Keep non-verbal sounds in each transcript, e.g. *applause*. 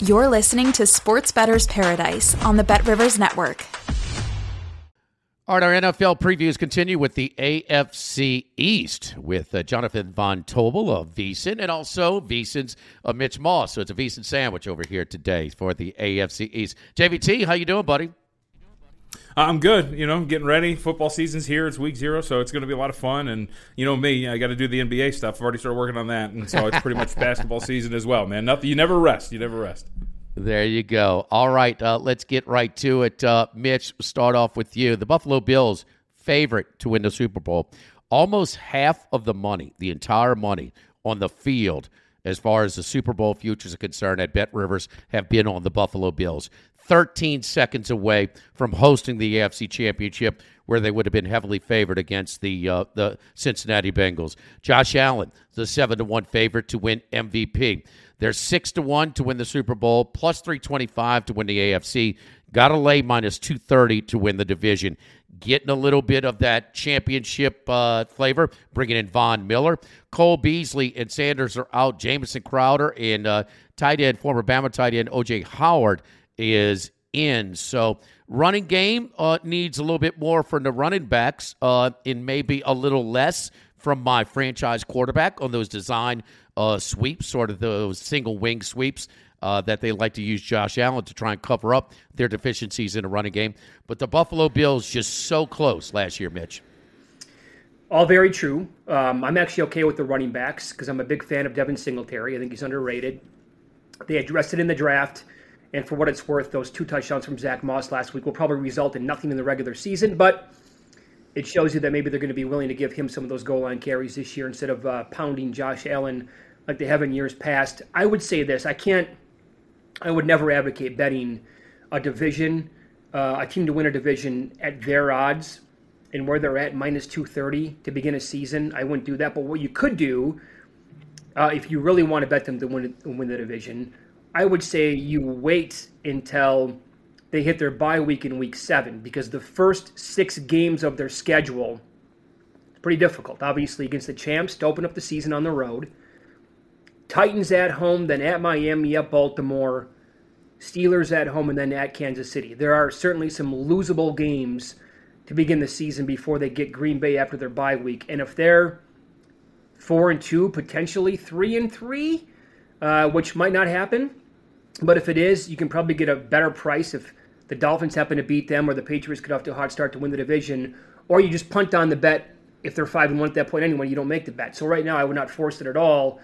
You're listening to Sports Better's Paradise on the Bet Rivers Network. All right, our NFL previews continue with the AFC East with uh, Jonathan Von Tobel of VSiN and also VSiN's uh, Mitch Moss. So it's a VSiN sandwich over here today for the AFC East. JVT, how you doing, buddy? I'm good. You know, getting ready. Football season's here. It's week zero, so it's going to be a lot of fun. And you know me, I got to do the NBA stuff. I've already started working on that, and so it's pretty much *laughs* basketball season as well, man. Nothing. You never rest. You never rest. There you go. All right, uh, let's get right to it. Uh, Mitch, start off with you. The Buffalo Bills, favorite to win the Super Bowl. Almost half of the money, the entire money on the field, as far as the Super Bowl futures are concerned, at Bet Rivers have been on the Buffalo Bills. 13 seconds away from hosting the AFC Championship, where they would have been heavily favored against the uh, the Cincinnati Bengals. Josh Allen, the seven to one favorite to win MVP. They're six to one to win the Super Bowl, plus three twenty five to win the AFC. Got to lay minus two thirty to win the division. Getting a little bit of that championship uh, flavor, bringing in Von Miller, Cole Beasley, and Sanders are out. Jamison Crowder and uh, tight end, former Bama tight end OJ Howard is in. So running game uh, needs a little bit more from the running backs, uh, and maybe a little less from my franchise quarterback on those design uh, sweeps, sort of those single wing sweeps. Uh, that they like to use Josh Allen to try and cover up their deficiencies in a running game. But the Buffalo Bills just so close last year, Mitch. All very true. Um, I'm actually okay with the running backs because I'm a big fan of Devin Singletary. I think he's underrated. They addressed it in the draft. And for what it's worth, those two touchdowns from Zach Moss last week will probably result in nothing in the regular season, but it shows you that maybe they're going to be willing to give him some of those goal line carries this year instead of uh, pounding Josh Allen like they have in years past. I would say this: I can't, I would never advocate betting a division, uh, a team to win a division at their odds and where they're at minus two thirty to begin a season. I wouldn't do that. But what you could do, uh, if you really want to bet them to win win the division, I would say you wait until they hit their bye week in week seven because the first six games of their schedule pretty difficult. Obviously, against the champs to open up the season on the road. Titans at home, then at Miami, at Baltimore, Steelers at home, and then at Kansas City. There are certainly some losable games to begin the season before they get Green Bay after their bye week. And if they're four and two, potentially three and three, uh, which might not happen, but if it is, you can probably get a better price if the Dolphins happen to beat them or the Patriots get off to a hot start to win the division, or you just punt on the bet if they're five and one at that point anyway. You don't make the bet. So right now, I would not force it at all.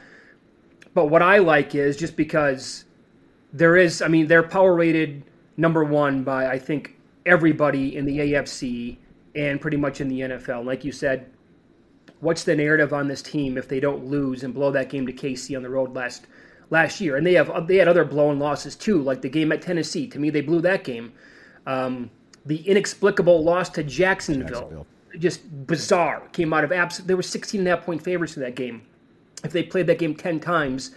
But what I like is just because there is, I mean, they're power rated number one by I think everybody in the AFC and pretty much in the NFL. Like you said, what's the narrative on this team if they don't lose and blow that game to KC on the road last last year? And they have they had other blown losses too, like the game at Tennessee. To me, they blew that game. Um, the inexplicable loss to Jacksonville, Jacksonville, just bizarre. Came out of abs. There were 16 and a half point favorites in that game if they played that game 10 times,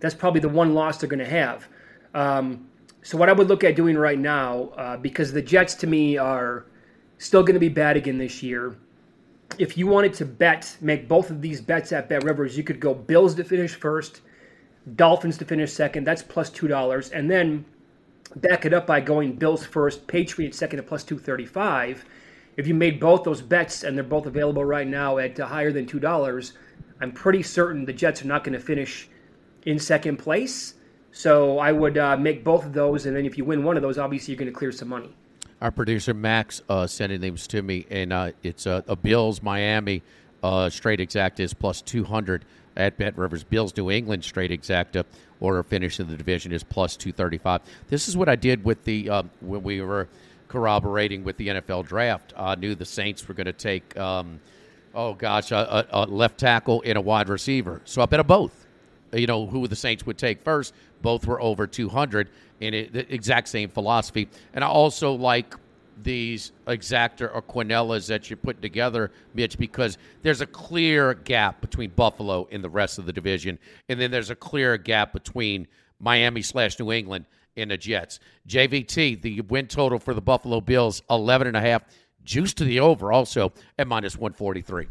that's probably the one loss they're going to have. Um, so, what I would look at doing right now, uh, because the Jets to me are still going to be bad again this year. If you wanted to bet, make both of these bets at Bet Rivers, you could go Bills to finish first, Dolphins to finish second. That's plus $2. And then back it up by going Bills first, Patriots second at plus 235. If you made both those bets and they're both available right now at higher than $2, I'm pretty certain the Jets are not going to finish in second place. So I would uh, make both of those, and then if you win one of those, obviously you're going to clear some money. Our producer Max uh, sending these to me, and uh, it's uh, a Bills Miami uh, straight exact is plus 200 at Bet Rivers. Bills New England straight exacta order finish in the division is plus 235. This is what I did with the um, when we were corroborating with the NFL draft. I knew the Saints were going to take, um, oh gosh, a, a, a, left tackle and a wide receiver. So I bet a both. You know who the Saints would take first. Both were over 200 in it, the exact same philosophy. And I also like these exacta or quinellas that you're putting together, Mitch, because there's a clear gap between Buffalo and the rest of the division, and then there's a clear gap between Miami slash New England and the Jets. JVT, the win total for the Buffalo Bills, 11 and a half, juice to the over also at minus 143.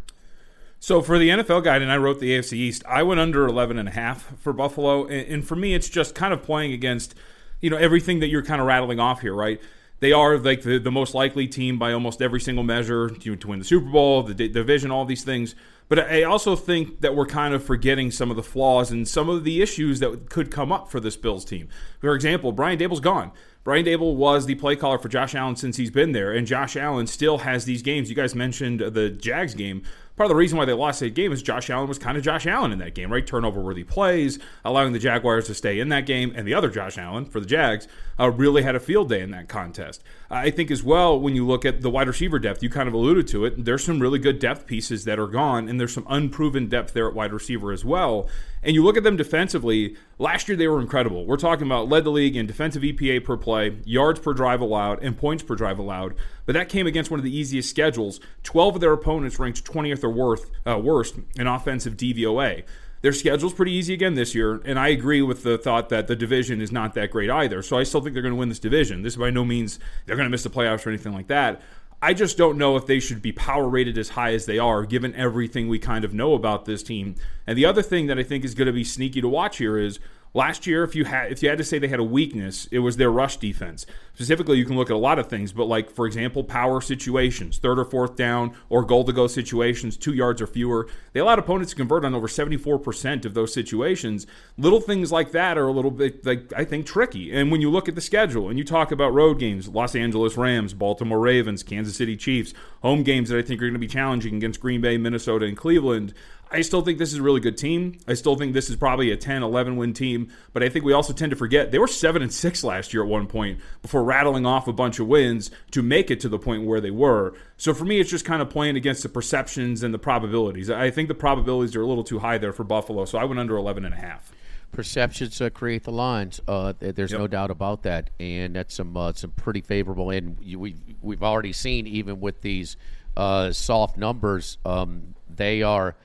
So for the NFL guide, and I wrote the AFC East, I went under 11 and a half for Buffalo, and for me, it's just kind of playing against, you know, everything that you're kind of rattling off here, right? They are like the, the most likely team by almost every single measure to, to win the Super Bowl, the d- division, all these things. But I also think that we're kind of forgetting some of the flaws and some of the issues that could come up for this Bills team. For example, Brian Daboll's gone. Brian Daboll was the play caller for Josh Allen since he's been there, and Josh Allen still has these games. You guys mentioned the Jags game part of the reason why they lost that game is Josh Allen was kind of Josh Allen in that game, right? Turnover worthy plays, allowing the Jaguars to stay in that game, and the other Josh Allen for the Jags uh, really had a field day in that contest. I think as well, when you look at the wide receiver depth, you kind of alluded to it, there's some really good depth pieces that are gone, and there's some unproven depth there at wide receiver as well. And you look at them defensively, last year they were incredible. We're talking about led the league in defensive EPA per play, yards per drive allowed, and points per drive allowed. But that came against one of the easiest schedules. 12 of their opponents ranked 20th or worth, uh, worst in offensive DVOA. Their schedule's pretty easy again this year, and I agree with the thought that the division is not that great either. So I still think they're going to win this division. This by no means they're going to miss the playoffs or anything like that. I just don't know if they should be power rated as high as they are, given everything we kind of know about this team. And the other thing that I think is going to be sneaky to watch here is Last year, if you had if you had to say they had a weakness, it was their rush defense. Specifically, you can look at a lot of things, but like for example, power situations, third or fourth down, or goal to go situations, two yards or fewer. They allowed opponents to convert on over seventy four percent of those situations. Little things like that are a little bit like I think tricky. And when you look at the schedule and you talk about road games, Los Angeles Rams, Baltimore Ravens, Kansas City Chiefs, home games that I think are going to be challenging against Green Bay, Minnesota, and Cleveland. I still think this is a really good team. I still think this is probably a 10, 11 win team, but I think we also tend to forget they were 7 and 6 last year at one point before rattling off a bunch of wins to make it to the point where they were. So for me it's just kind of playing against the perceptions and the probabilities. I think the probabilities are a little too high there for Buffalo, so I went under 11 and a half. Perceptions uh, create the lines. Uh, there's yep. no doubt about that, and that's some uh, some pretty favorable. And we we've already seen even with these uh, soft numbers, um, they are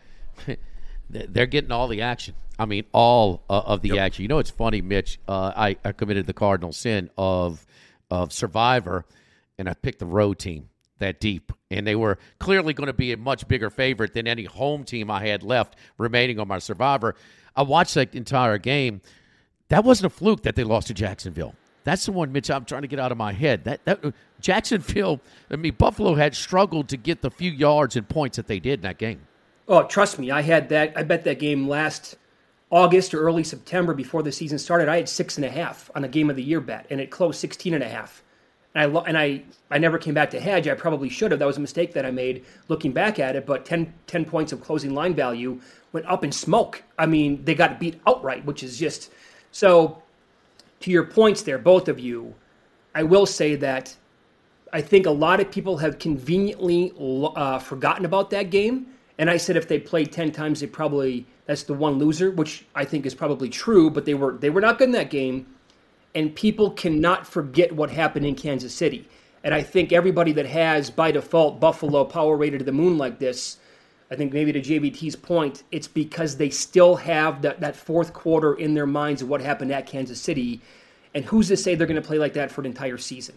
*laughs* they're getting all the action. I mean, all uh, of the yep. action. You know, it's funny, Mitch. Uh, I, I committed the cardinal sin of of Survivor, and I picked the road team that deep, and they were clearly going to be a much bigger favorite than any home team I had left remaining on my Survivor. I watched that entire game. That wasn't a fluke that they lost to Jacksonville. That's the one, Mitch. I'm trying to get out of my head. That that Jacksonville. I mean, Buffalo had struggled to get the few yards and points that they did in that game. Oh, trust me, I had that. I bet that game last August or early September before the season started. I had six and a half on a game of the year bet, and it closed 16 and a half. And I and I I never came back to hedge. I probably should have. That was a mistake that I made looking back at it. But 10, 10 points of closing line value went up in smoke. I mean, they got beat outright, which is just so. To your points there, both of you, I will say that I think a lot of people have conveniently uh, forgotten about that game and I said if they played ten times, they probably that's the one loser, which I think is probably true. But they were they were not good in that game, and people cannot forget what happened in Kansas City. And I think everybody that has by default Buffalo power rated to the moon like this, I think maybe to JVT's point, it's because they still have that, that fourth quarter in their minds of what happened at Kansas City. And who's to say they're going to play like that for an entire season?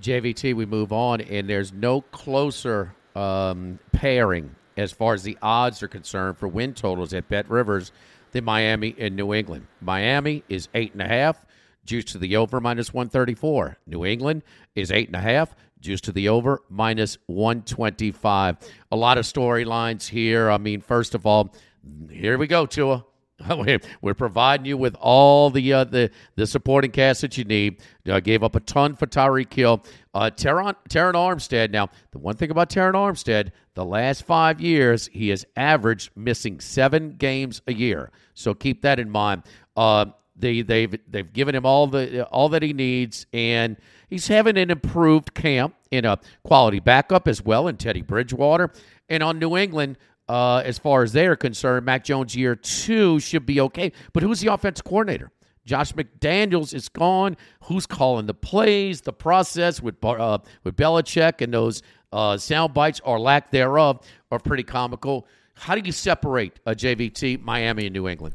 JVT, we move on, and there's no closer um, pairing as far as the odds are concerned for win totals at Bet Rivers than Miami and New England. Miami is eight and a half, juice to the over minus one thirty four. New England is eight and a half, juice to the over minus one twenty five. A lot of storylines here. I mean, first of all, here we go, Tua. *laughs* We're providing you with all the uh, the the supporting cast that you need. Uh, gave up a ton for Tyreek Hill. Uh, Terron, Terron Armstead. Now, the one thing about Terron Armstead, the last five years, he has averaged missing seven games a year. So keep that in mind. Uh, they they've they've given him all the all that he needs, and he's having an improved camp in a quality backup as well in Teddy Bridgewater. And on New England, uh, as far as they are concerned, Mac Jones year two should be okay. But who's the offense coordinator? Josh McDaniels is gone. Who's calling the plays? The process with uh, with Belichick and those uh, sound bites or lack thereof are pretty comical. How do you separate a JVT, Miami, and New England?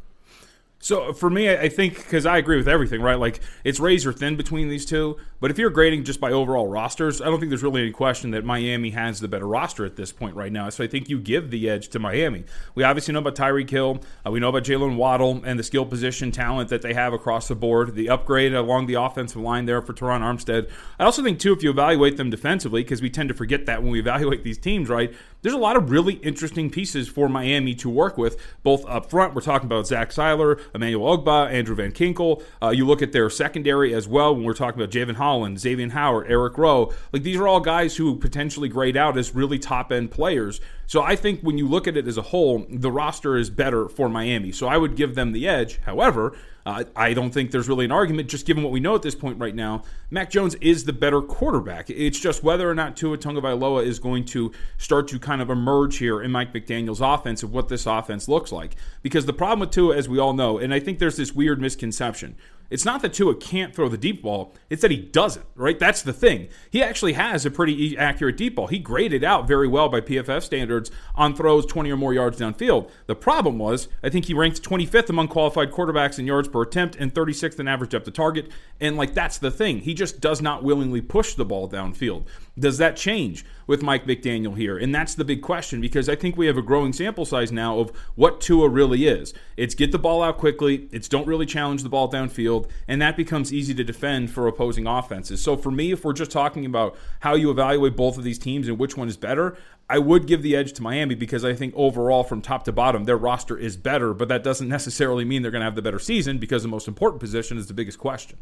So for me, I think because I agree with everything, right? Like it's razor thin between these two. But if you're grading just by overall rosters, I don't think there's really any question that Miami has the better roster at this point right now. So I think you give the edge to Miami. We obviously know about Tyreek Hill. Uh, we know about Jaylen Waddle and the skill position talent that they have across the board. The upgrade along the offensive line there for Terron Armstead. I also think too, if you evaluate them defensively, because we tend to forget that when we evaluate these teams, right? There's a lot of really interesting pieces for Miami to work with, both up front. We're talking about Zach Sieler, Emmanuel Ogbah, Andrew Van Ginkel. Uh, you look at their secondary as well when we're talking about Jevon Holland, Xavier Howard, Eric Rowe. Like these are all guys who potentially grade out as really top end players. So I think when you look at it as a whole, the roster is better for Miami. So I would give them the edge. However, uh, I don't think there's really an argument, just given what we know at this point right now. Mac Jones is the better quarterback. It's just whether or not Tua Tagovailoa is going to start to kind of emerge here in Mike McDaniel's offense of what this offense looks like. Because the problem with Tua, as we all know, and I think there's this weird misconception. It's not that Tua can't throw the deep ball, it's that he doesn't, right? That's the thing. He actually has a pretty accurate deep ball. He graded out very well by PFF standards on throws 20 or more yards downfield. The problem was, I think he ranked 25th among qualified quarterbacks in yards per attempt and 36th in average depth of target. And like that's the thing. He just does not willingly push the ball downfield. Does that change with Mike McDaniel here? And that's the big question because I think we have a growing sample size now of what Tua really is. It's get the ball out quickly, it's don't really challenge the ball downfield, and that becomes easy to defend for opposing offenses. So for me, if we're just talking about how you evaluate both of these teams and which one is better, I would give the edge to Miami because I think overall, from top to bottom, their roster is better, but that doesn't necessarily mean they're going to have the better season because the most important position is the biggest question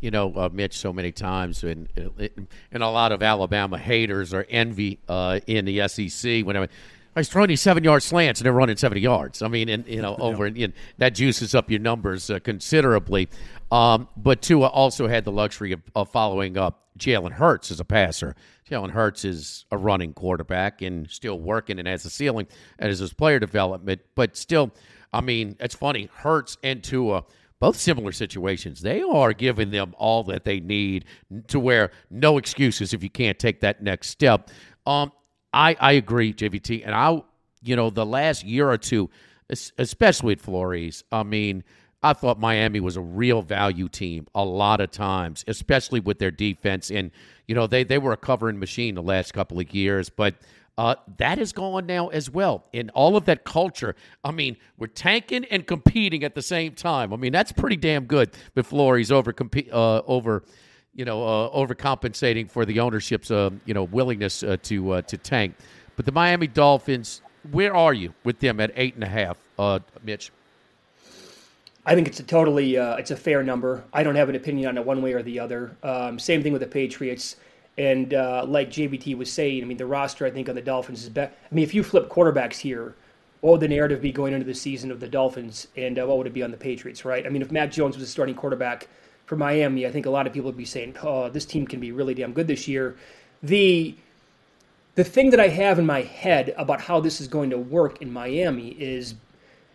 you know, uh, Mitch, so many times, and and a lot of Alabama haters are envy uh, in the SEC. Whenever I was throwing these seven-yard slants and they're running seventy yards. I mean, and you know, over and, and that juices up your numbers uh, considerably. Um, but Tua also had the luxury of, of following up Jalen Hurts as a passer. Jalen Hurts is a running quarterback and still working and has a ceiling as his player development. But still, I mean, it's funny. Hurts and Tua both similar situations. They are giving them all that they need to where no excuses if you can't take that next step. Um, I I agree, JVT, and I you know the last year or two, especially at Flores. I mean. I thought Miami was a real value team a lot of times, especially with their defense. And, you know, they, they were a covering machine the last couple of years. But uh, that is gone now as well. In all of that culture, I mean, we're tanking and competing at the same time. I mean, that's pretty damn good. But Flores over compete uh, over, you know, uh, overcompensating for the ownership's uh, you know willingness uh, to uh, to tank. But the Miami Dolphins, where are you with them at eight and a half, uh, Mitch? I think it's a totally uh, it's a fair number. I don't have an opinion on it one way or the other. Um, same thing with the Patriots. And uh, like JVT was saying, I mean, the roster I think on the Dolphins is better. I mean, if you flip quarterbacks here, what would the narrative be going into the season of the Dolphins, and uh, what would it be on the Patriots, right? I mean, if Mac Jones was a starting quarterback for Miami, I think a lot of people would be saying, "Oh, this team can be really damn good this year." The the thing that I have in my head about how this is going to work in Miami is,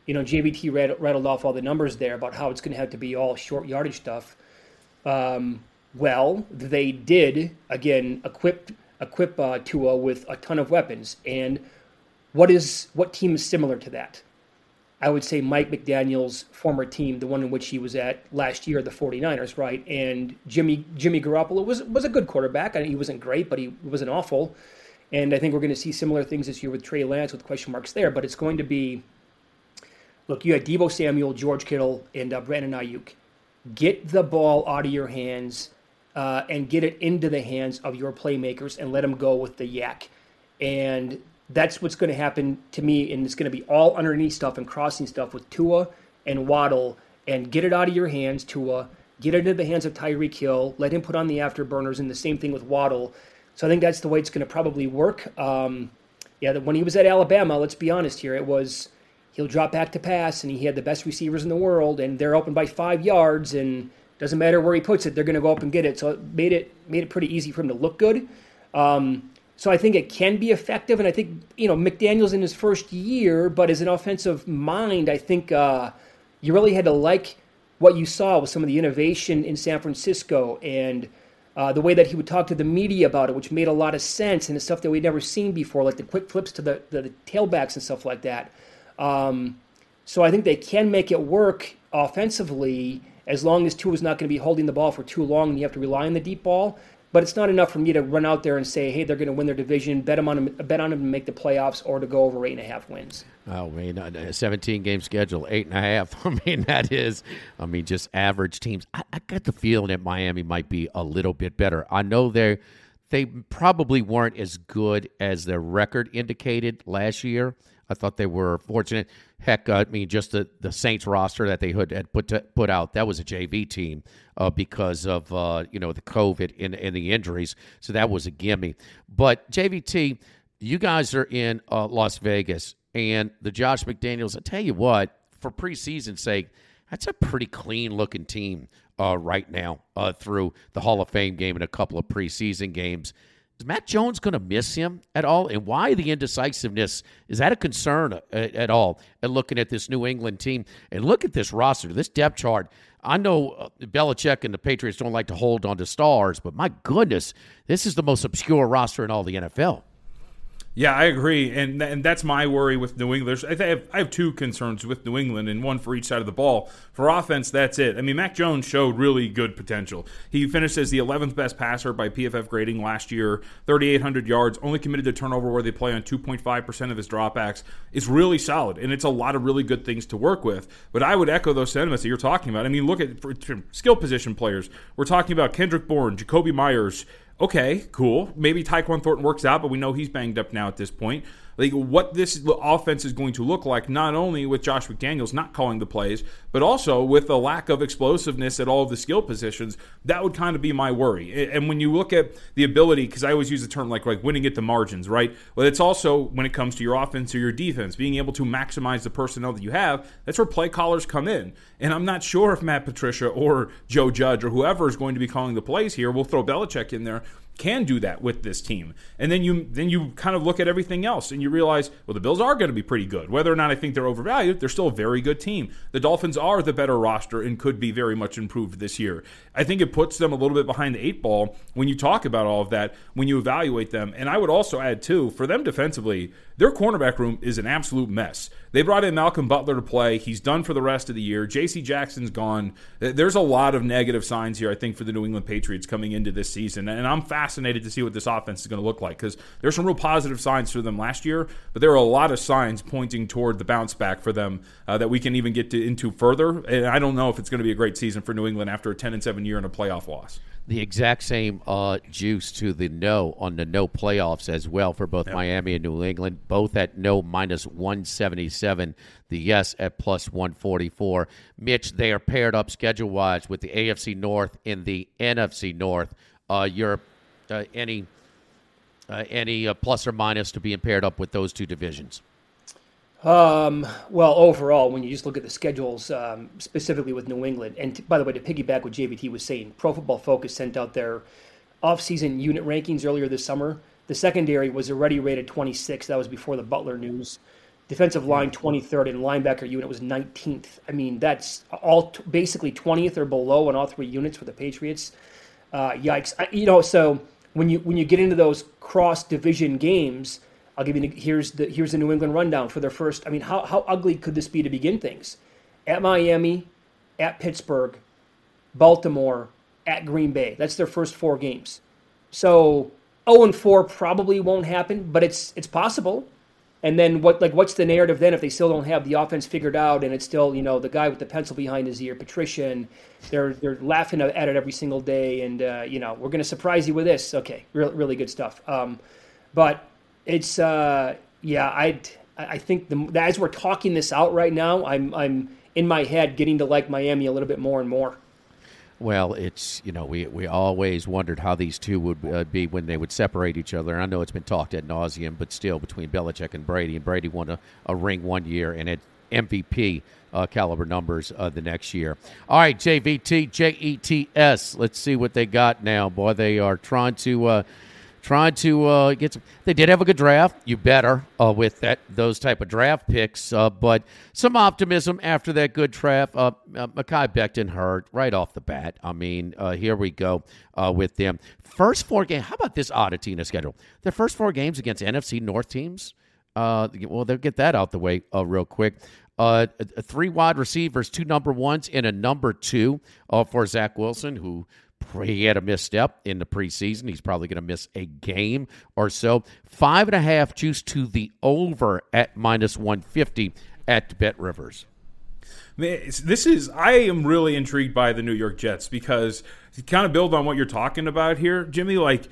you know, JVT rattled off all the numbers there about how it's going to have to be all short yardage stuff. Um, well, they did again equip equip uh, Tua with a ton of weapons. And what is what team is similar to that? I would say Mike McDaniel's former team, the one in which he was at last year, the 49ers, right? And Jimmy Jimmy Garoppolo was was a good quarterback. I mean, he wasn't great, but he wasn't awful. And I think we're going to see similar things this year with Trey Lance with question marks there. But it's going to be look, you had Deebo Samuel, George Kittle, and uh, Brandon Aiyuk. Get the ball out of your hands uh, and get it into the hands of your playmakers and let them go with the YAC. And that's what's going to happen to me, and it's going to be all underneath stuff and crossing stuff with Tua and Waddle, and get it out of your hands, Tua. Get it into the hands of Tyreek Hill. Let him put on the afterburners, and the same thing with Waddle. So I think that's the way it's going to probably work. Um, yeah, when he was at Alabama, let's be honest here, it was he'll drop back to pass, and he had the best receivers in the world, and they're open by five yards, and doesn't matter where he puts it, they're going to go up and get it. So it made it made it pretty easy for him to look good. Um, so I think it can be effective, and I think you know McDaniel's in his first year, but as an offensive mind, I think uh, you really had to like what you saw with some of the innovation in San Francisco and uh, the way that he would talk to the media about it, which made a lot of sense and the stuff that we'd never seen before, like the quick flips to the, the, the tailbacks and stuff like that. Um, so I think they can make it work offensively as long as Tua is not going to be holding the ball for too long and you have to rely on the deep ball. But it's not enough for me to run out there and say, hey, they're going to win their division, bet, them on them, bet on them to make the playoffs or to go over eight and a half wins. Oh, I mean, a 17 game schedule, eight and a half. *laughs* I mean, that is, I mean, just average teams. I, I got the feeling that Miami might be a little bit better. I know they're, they probably weren't as good as their record indicated last year. I thought they were fortunate. Heck, uh, I mean, just the, the Saints roster that they had, put to, put out that was a JV team uh, because of uh, you know the COVID and, and the injuries, so that was a gimme. But JVT, you guys are in uh, Las Vegas, and the Josh McDaniels. I tell you what, for preseason sake, that's a pretty clean looking team uh, right now through the Hall of Fame game and a couple of preseason games. Is Mac Jones going to miss him at all? And why the indecisiveness? Is that a concern at, at, all? And looking at this New England team and look at this roster, this depth chart. I know uh, Belichick and the Patriots don't like to hold on to stars, but my goodness, this is the most obscure roster in all the NFL. Yeah, I agree, and and that's my worry with New England. I have I have two concerns with New England, and one for each side of the ball. For offense, that's it. I mean, Mac Jones showed really good potential. He finished as the 11th best passer by PFF grading last year, 3,800 yards, only committed to turnover where they play on 2.5 percent of his dropbacks. It's really solid, and it's a lot of really good things to work with. But I would echo those sentiments that you're talking about. I mean, look at for, for skill position players. We're talking about Kendrick Bourne, Jakobi Meyers okay, cool. Maybe Tyquan Thornton works out, but we know he's banged up now at this point like what this offense is going to look like, not only with Josh McDaniels not calling the plays, but also with the lack of explosiveness at all of the skill positions. That would kind of be my worry. And when you look at the ability, because I always use the term like like winning at the margins, right? Well, it's also when it comes to your offense or your defense, being able to maximize the personnel that you have. That's where play callers come in. And I'm not sure if Matt Patricia or Joe Judge or whoever is going to be calling the plays here. We'll throw Belichick in there can do that with this team. And then you then you kind of look at everything else and you realize, well, the Bills are going to be pretty good. Whether or not I think they're overvalued, they're still a very good team. The Dolphins are the better roster and could be very much improved this year. I think it puts them a little bit behind the eight ball when you talk about all of that, when you evaluate them. And I would also add too, for them defensively, their cornerback room is an absolute mess. They brought in Malcolm Butler to play. He's done for the rest of the year. J.C. Jackson's gone. There's a lot of negative signs here, I think, for the New England Patriots coming into this season. And I'm fascinated to see what this offense is going to look like because there's some real positive signs for them last year, but there are a lot of signs pointing toward the bounce back for them uh, that we can even get to, into further. And I don't know if it's going to be a great season for New England after a 10 and 7 year and a playoff loss the exact same uh, juice to the no on the no playoffs as well for both yep. Miami and New England, both at no minus 177, the yes at plus 144. Mitch, they are paired up schedule wise with the AFC North and the NFC North. Uh, Europe, uh, any uh, any uh, plus or minus to being paired up with those two divisions? Um, well, overall, when you just look at the schedules, um, specifically with New England, and t- by the way, to piggyback what JVT was saying, Pro Football Focus sent out their off-season unit rankings earlier this summer. The secondary was already rated 26. That was before the Butler news. Defensive line 23rd, and linebacker unit was 19th. I mean, that's all t- basically 20th or below on all three units for the Patriots. Uh, yikes! I, you know, so when you when you get into those cross division games I'll give you here's the here's the New England rundown for their first. I mean, how how ugly could this be to begin things? At Miami, at Pittsburgh, Baltimore, at Green Bay. That's their first four games. So 0 and 4 probably won't happen, but it's it's possible. And then what like what's the narrative then if they still don't have the offense figured out and it's still you know the guy with the pencil behind his ear, Patricia, and they're they're laughing at it every single day, and uh, you know we're going to surprise you with this. Okay, really really good stuff. Um, but it's uh, yeah, I I think the as we're talking this out right now, I'm I'm in my head getting to like Miami a little bit more and more. Well, it's you know we we always wondered how these two would uh, be when they would separate each other. And I know it's been talked ad nauseum, but still between Belichick and Brady, and Brady won a, a ring one year and had MVP uh, caliber numbers uh, the next year. All right, JVT, JETS. Let's see what they got now. Boy, they are trying to trying to uh, get some. They did have a good draft. You better uh, with that those type of draft picks, uh, but some optimism after that good draft. Uh, uh, Mekhi Becton hurt right off the bat. I mean, uh, here we go uh, with them. First four games. How about this oddity in the schedule? The first four games against NFC North teams. Uh, well, they'll get that out the way real quick. Three wide receivers, two number ones, and a number two for Zach Wilson, who he had a misstep in the preseason. He's probably going to miss a game or so. Five and a half juice to the over at minus 150 at Bet Rivers. This is, I am really intrigued by the New York Jets because to kind of build on what you're talking about here, Jimmy, like,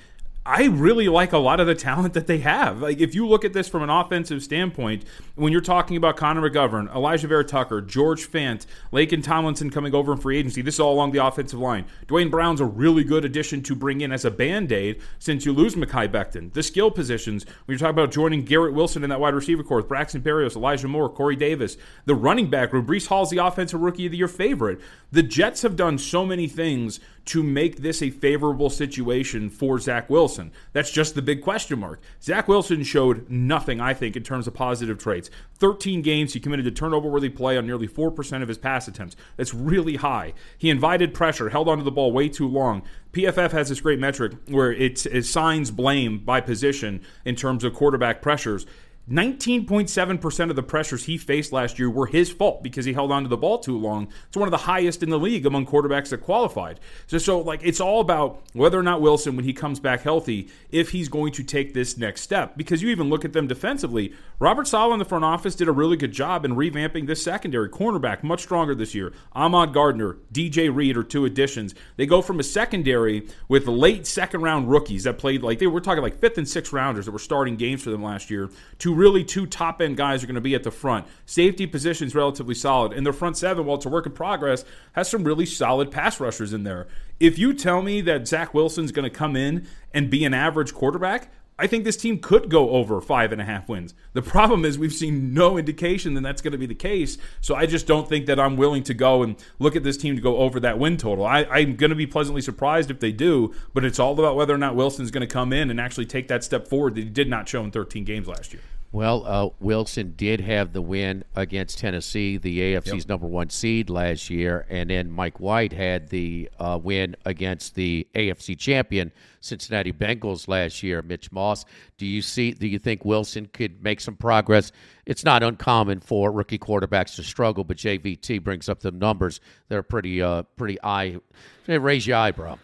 I really like a lot of the talent that they have. Like if you look at this from an offensive standpoint, when you're talking about Connor McGovern, Alijah Vera-Tucker, George Fant, Laken Tomlinson coming over in free agency, this is all along the offensive line. Duane Brown's a really good addition to bring in as a band-aid since you lose Mekhi Becton. The skill positions, when you're talking about joining Garrett Wilson in that wide receiver corps, Braxton Berrios, Elijah Moore, Corey Davis, the running back room, Breece Hall's the offensive rookie of the year favorite. The Jets have done so many things to make this a favorable situation for Zach Wilson. That's just the big question mark. Zach Wilson showed nothing, I think, in terms of positive traits. 13 games, he committed to turnover worthy play on nearly 4% of his pass attempts. That's really high. He invited pressure, held onto the ball way too long. PFF has this great metric where it assigns blame by position in terms of quarterback pressures. 19.7% of the pressures he faced last year were his fault because he held on to the ball too long. It's one of the highest in the league among quarterbacks that qualified. So, so like it's all about whether or not Wilson, when he comes back healthy, if he's going to take this next step. Because you even look at them defensively. Robert Saleh in the front office did a really good job in revamping this secondary. Cornerback, much stronger this year. Ahmad Gardner, DJ Reed are two additions. They go from a secondary with late second round rookies that played like they were talking like fifth and sixth rounders that were starting games for them last year to really two top end guys are going to be at the front. Safety positions relatively solid. And their front seven, while it's a work in progress, has some really solid pass rushers in there. If you tell me that Zach Wilson's going to come in and be an average quarterback, I think this team could go over five and a half wins. The problem is we've seen no indication that that's going to be the case. So I just don't think that I'm willing to go and look at this team to go over that win total. I, am going to be pleasantly surprised if they do, but it's all about whether or not Wilson's going to come in and actually take that step forward that he did not show in 13 games last year. Well, uh, Wilson did have the win against Tennessee, the AFC's yep. number one seed last year, and then Mike White had the uh, win against the AFC champion Cincinnati Bengals last year. Mitch Moss. Do you see? Do you think Wilson could make some progress? It's not uncommon for rookie quarterbacks to struggle, but JVT brings up the numbers. They're pretty, uh, pretty eye. They raise your eyebrow.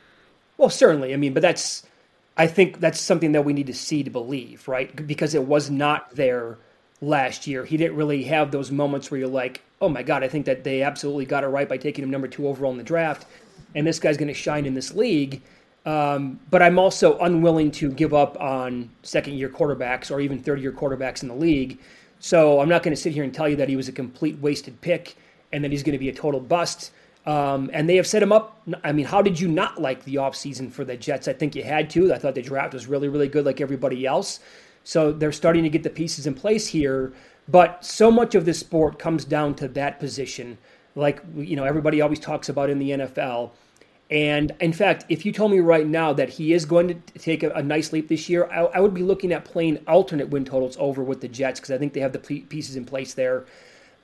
Well, certainly. I mean, but that's I think that's something that we need to see to believe, right? Because it was not there last year. He didn't really have those moments where you're like, oh my God, I think that they absolutely got it right by taking him number two overall in the draft. And this guy's going to shine in this league. Um, but I'm also unwilling to give up on second year quarterbacks or even third year quarterbacks in the league. So I'm not going to sit here and tell you that he was a complete wasted pick and that he's going to be a total bust. Um, and they have set him up. I mean, how did you not like the offseason for the Jets? I think you had to. I thought the draft was really, really good, like everybody else. So they're starting to get the pieces in place here. But so much of this sport comes down to that position, like you know everybody always talks about in the NFL. And in fact, if you told me right now that he is going to take a, a nice leap this year, I, I, would be looking at playing alternate win totals over with the Jets because I think they have the pieces in place there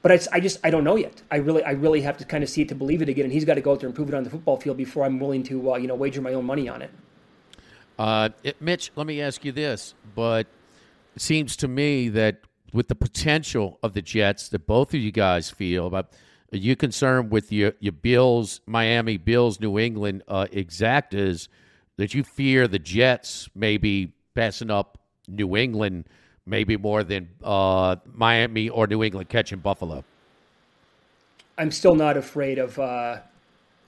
but it's, I just I don't know yet. I really I really have to kind of see it to believe it again, and he's got to go out there and prove it on the football field before I'm willing to uh, you know wager my own money on it. Uh, it, Mitch, let me ask you this, but it seems to me that with the potential of the Jets that both of you guys feel about. Are you concerned with your, your Bills, Miami Bills, New England uh, exactas that you fear the Jets maybe passing up New England maybe more than uh, Miami or New England catching Buffalo. I'm still not afraid of, uh,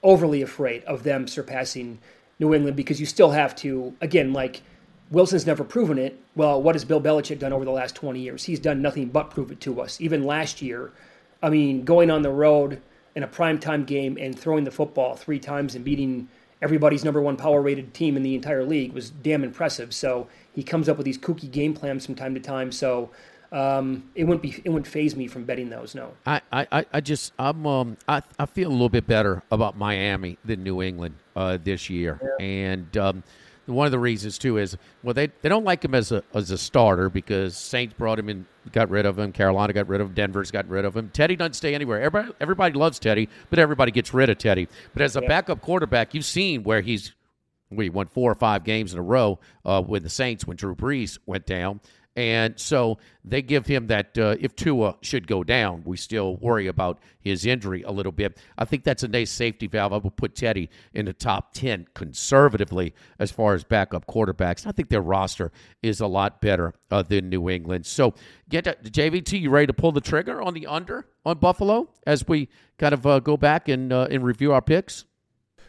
overly afraid of them surpassing New England because you still have to, again, like Wilson's never proven it. Well, what has Bill Belichick done over the last 20 years? He's done nothing but prove it to us. Even last year, I mean, going on the road in a primetime game and throwing the football three times and beating everybody's number one power rated team in the entire league was damn impressive. So he comes up with these kooky game plans from time to time. So um, it wouldn't be it wouldn't faze me from betting those. No, I, I, I just I'm um I, I feel a little bit better about Miami than New England uh, this year, yeah. and um, one of the reasons too is well they, they don't like him as a as a starter because Saints brought him in, got rid of him. Carolina got rid of him. Denver's got rid of him. Teddy doesn't stay anywhere. Everybody everybody loves Teddy, but everybody gets rid of Teddy. But as a yeah. backup quarterback, you've seen where he's we won four or five games in a row uh, with the Saints when Drew Brees went down. And so they give him that uh, if Tua should go down, we still worry about his injury a little bit. I think that's a nice safety valve. I would put Teddy in the top 10 conservatively as far as backup quarterbacks. I think their roster is a lot better uh, than New England. So get to, JVT, you ready to pull the trigger on the under on Buffalo as we kind of uh, go back and, uh, and review our picks?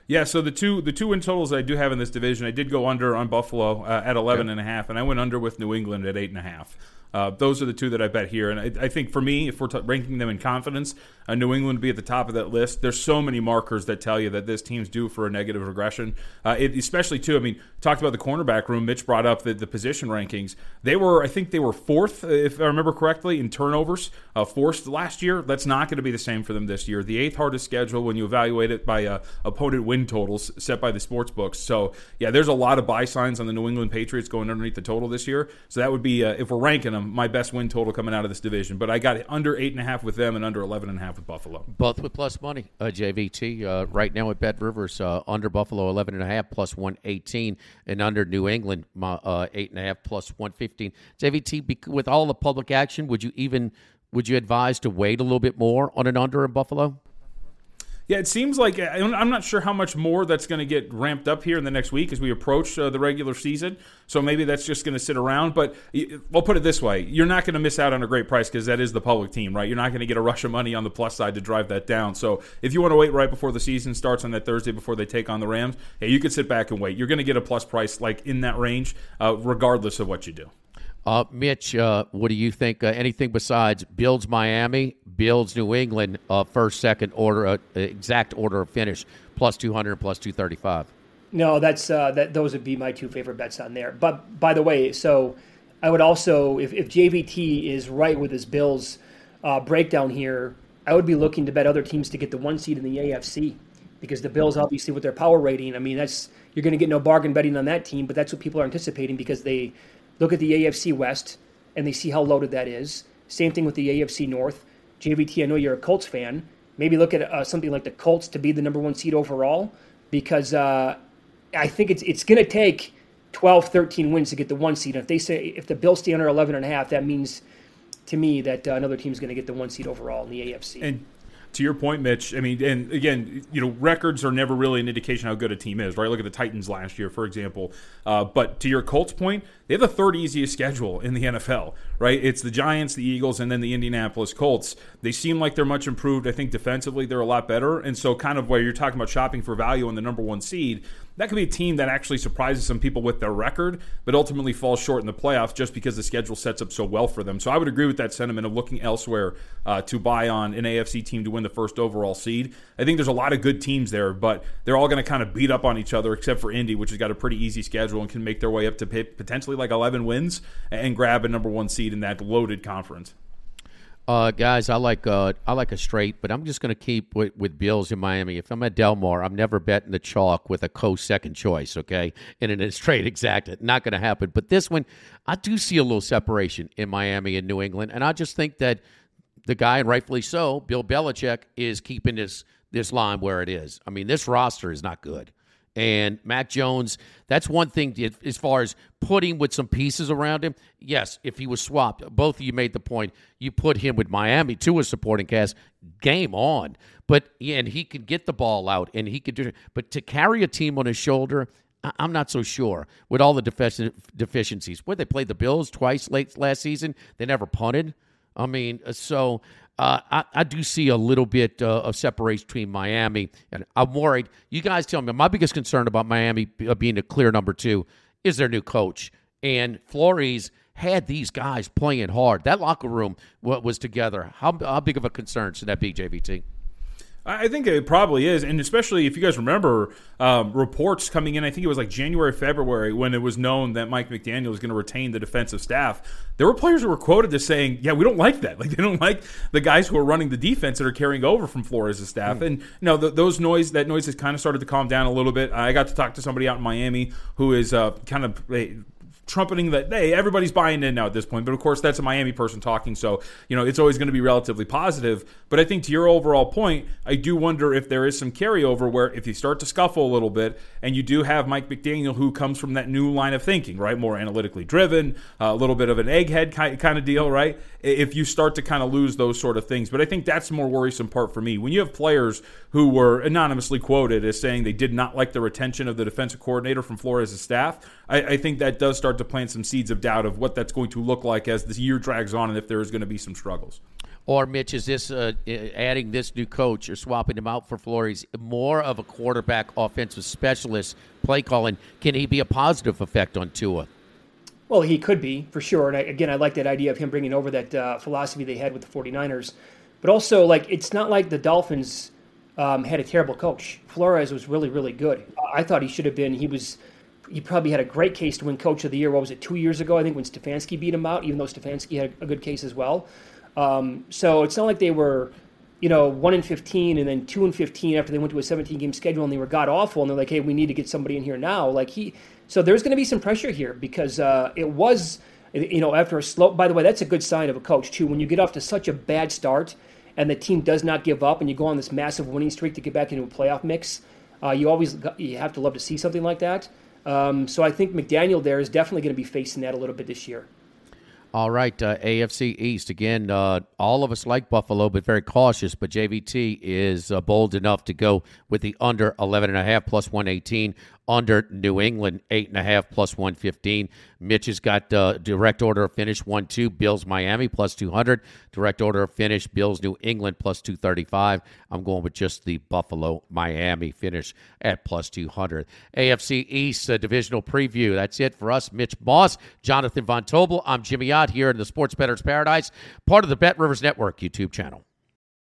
Yeah, so the two the two win totals I do have in this division, I did go under on Buffalo uh, at 11 and a half, and I went under with New England at eight and a half. Uh, those are the two that I bet here, and I, I think for me, if we're t- ranking them in confidence, uh, New England would be at the top of that list. There's so many markers that tell you that this team's due for a negative regression. Uh, it, especially too, I mean, talked about the cornerback room. Mitch brought up the, the position rankings. They were, I think, they were fourth, if I remember correctly, in turnovers, uh, forced last year. That's not going to be the same for them this year. The eighth hardest schedule when you evaluate it by uh, opponent win totals set by the sports books. So yeah, there's a lot of buy signs on the New England Patriots going underneath the total this year. So that would be, uh, if we're ranking them my best win total coming out of this division. But I got under eight and a half with them and under eleven and a half with Buffalo. Both with plus money, uh, JVT. Uh, right now at Bet Rivers, uh, under Buffalo eleven and a half plus one eighteen, and under New England uh, eight and a half plus one fifteen. JVT, with all the public action, would you even would you advise to wait a little bit more on an under in Buffalo? Yeah, it seems like I'm not sure how much more that's going to get ramped up here in the next week as we approach uh, the regular season. So maybe that's just going to sit around. But I'll put it this way: you're not going to miss out on a great price because that is the public team, right? You're not going to get a rush of money on the plus side to drive that down. So if you want to wait right before the season starts on that Thursday before they take on the Rams, hey, you could sit back and wait. You're going to get a plus price like in that range, uh, regardless of what you do. Uh, Mitch, uh, what do you think? Uh, anything besides Bills Miami, Bills New England, uh, first, second order, uh, exact order of finish, plus 200, plus 235? No, that's uh, that. Those would be my two favorite bets on there. But by the way, so I would also, if, if JVT is right with his Bills breakdown here, I would be looking to bet other teams to get the one seed in the AFC because the Bills, obviously, with their power rating, I mean, that's you're going to get no bargain betting on that team. But that's what people are anticipating because they look at the AFC West and they see how loaded that is. Same thing with the AFC North. JVT, I know you're a Colts fan. Maybe look at uh, something like the Colts to be the number one seed overall because uh, I think it's it's going to take 12, 13 wins to get the one seed. And if they say if the Bills stay under 11 and a half, that means to me that uh, another team's going to get the one seed overall in the AFC. And to your point, Mitch, I mean, and again, you know, records are never really an indication how good a team is, right? Look at the Titans last year, for example. Uh, but to your Colts point, they have the third easiest schedule in the NFL, right? It's the Giants, the Eagles, and then the Indianapolis Colts. They seem like they're much improved. I think defensively they're a lot better. And so, kind of where you're talking about shopping for value in the number one seed, that could be a team that actually surprises some people with their record, but ultimately falls short in the playoffs just because the schedule sets up so well for them. So I would agree with that sentiment of looking elsewhere uh, to buy on an AFC team to win the first overall seed. I think there's a lot of good teams there, but they're all going to kind of beat up on each other, except for Indy, which has got a pretty easy schedule and can make their way up to potentially like 11 wins and grab a number one seed in that loaded conference. Uh, guys, I like uh, I like a straight, but I'm just going to keep with, with Bills in Miami. If I'm at Del Mar, I'm never betting the chalk with a co second choice, okay? And in a straight *laughs* exact, not going to happen. But this one, I do see a little separation in Miami and New England, and I just think that the guy, and rightfully so, Bill Belichick, is keeping this this line where it is. I mean, this roster is not good. And Mac Jones, that's one thing as far as putting with some pieces around him. Yes, if he was swapped, both of you made the point. You put him with Miami to a supporting cast, game on. But and he could get the ball out and he could do it. But to carry a team on his shoulder, I'm not so sure with all the defici- deficiencies. Where they played the Bills twice late last season, they never punted. I mean, uh, so uh, I, I, do see a little bit uh, of separation between Miami and I'm worried. You guys tell me. My biggest concern about Miami uh, being a clear number two is their new coach. and Flores had these guys playing hard. That locker room was together. How, how big of a concern should that be, JVT? I think it probably is, and especially if you guys remember um, reports coming in. I think it was like January, February when it was known that Mike McDaniel was going to retain the defensive staff. There were players who were quoted as saying, "Yeah, we don't like that. *laughs* Like they don't like the guys who are running the defense that are carrying over from Flores' staff." Mm. And you know, the, those noise that noise has kind of started to calm down a little bit. I got to talk to somebody out in Miami who is uh, kind of trumpeting that hey everybody's buying in now at this point. But of course that's a miami person talking so you know it's always going to be relatively positive. But i think to your overall point i do wonder if there is some carryover where if you start to scuffle a little bit and you do have mike mcdaniel who comes from that new line of thinking right? More analytically driven a little bit of an egghead kind of deal right if you start to kind of lose those sort of things but i think that's the more worrisome part for me when you have players who were anonymously quoted as saying they did not like the retention of the defensive coordinator from flores' staff I, I think that does start to plant some seeds of doubt of what that's going to look like as this year drags on and if there is going to be some struggles. Or Mitch, is this uh, adding this new coach or swapping him out for Flores more of a quarterback offensive specialist play calling? Can he be a positive effect on Tua? Well, he could be for sure. And I, again, I like that idea of him bringing over that uh, philosophy they had with the 49ers. But also, like, it's not like the Dolphins um, had a terrible coach. Flores was really, really good. I thought he should have been. He was he probably had a great case to win Coach of the Year. What was it, two years ago? I think when Stefanski beat him out, even though Stefanski had a good case as well. Um, so it's not like they were, you know, one in fifteen and then two and fifteen after they went to a seventeen game schedule and they were god awful and they're like, hey, we need to get somebody in here now. Like he, so there's going to be some pressure here because uh, it was, you know, after a slow. By the way, that's a good sign of a coach too. When you get off to such a bad start and the team does not give up and you go on this massive winning streak to get back into a playoff mix, uh, you always you have to love to see something like that. Um, so I think McDaniel there is definitely going to be facing that a little bit this year. All right, uh, AFC East again. Uh, all of us like Buffalo, but very cautious. But JVT is uh, bold enough to go with the under 11 and a half plus 118 under New England, eight and a half plus 115. Mitch has got uh, direct order of finish 1 2. Bills Miami plus 200. Direct order of finish Bills New England plus 235. I'm going with just the Buffalo Miami finish at plus 200. AFC East uh, divisional preview. That's it for us. Mitch Moss, Jonathan Von Tobel. I'm Jimmy Ott here in the Sports Bettor's Paradise, part of the Bet Rivers Network YouTube channel.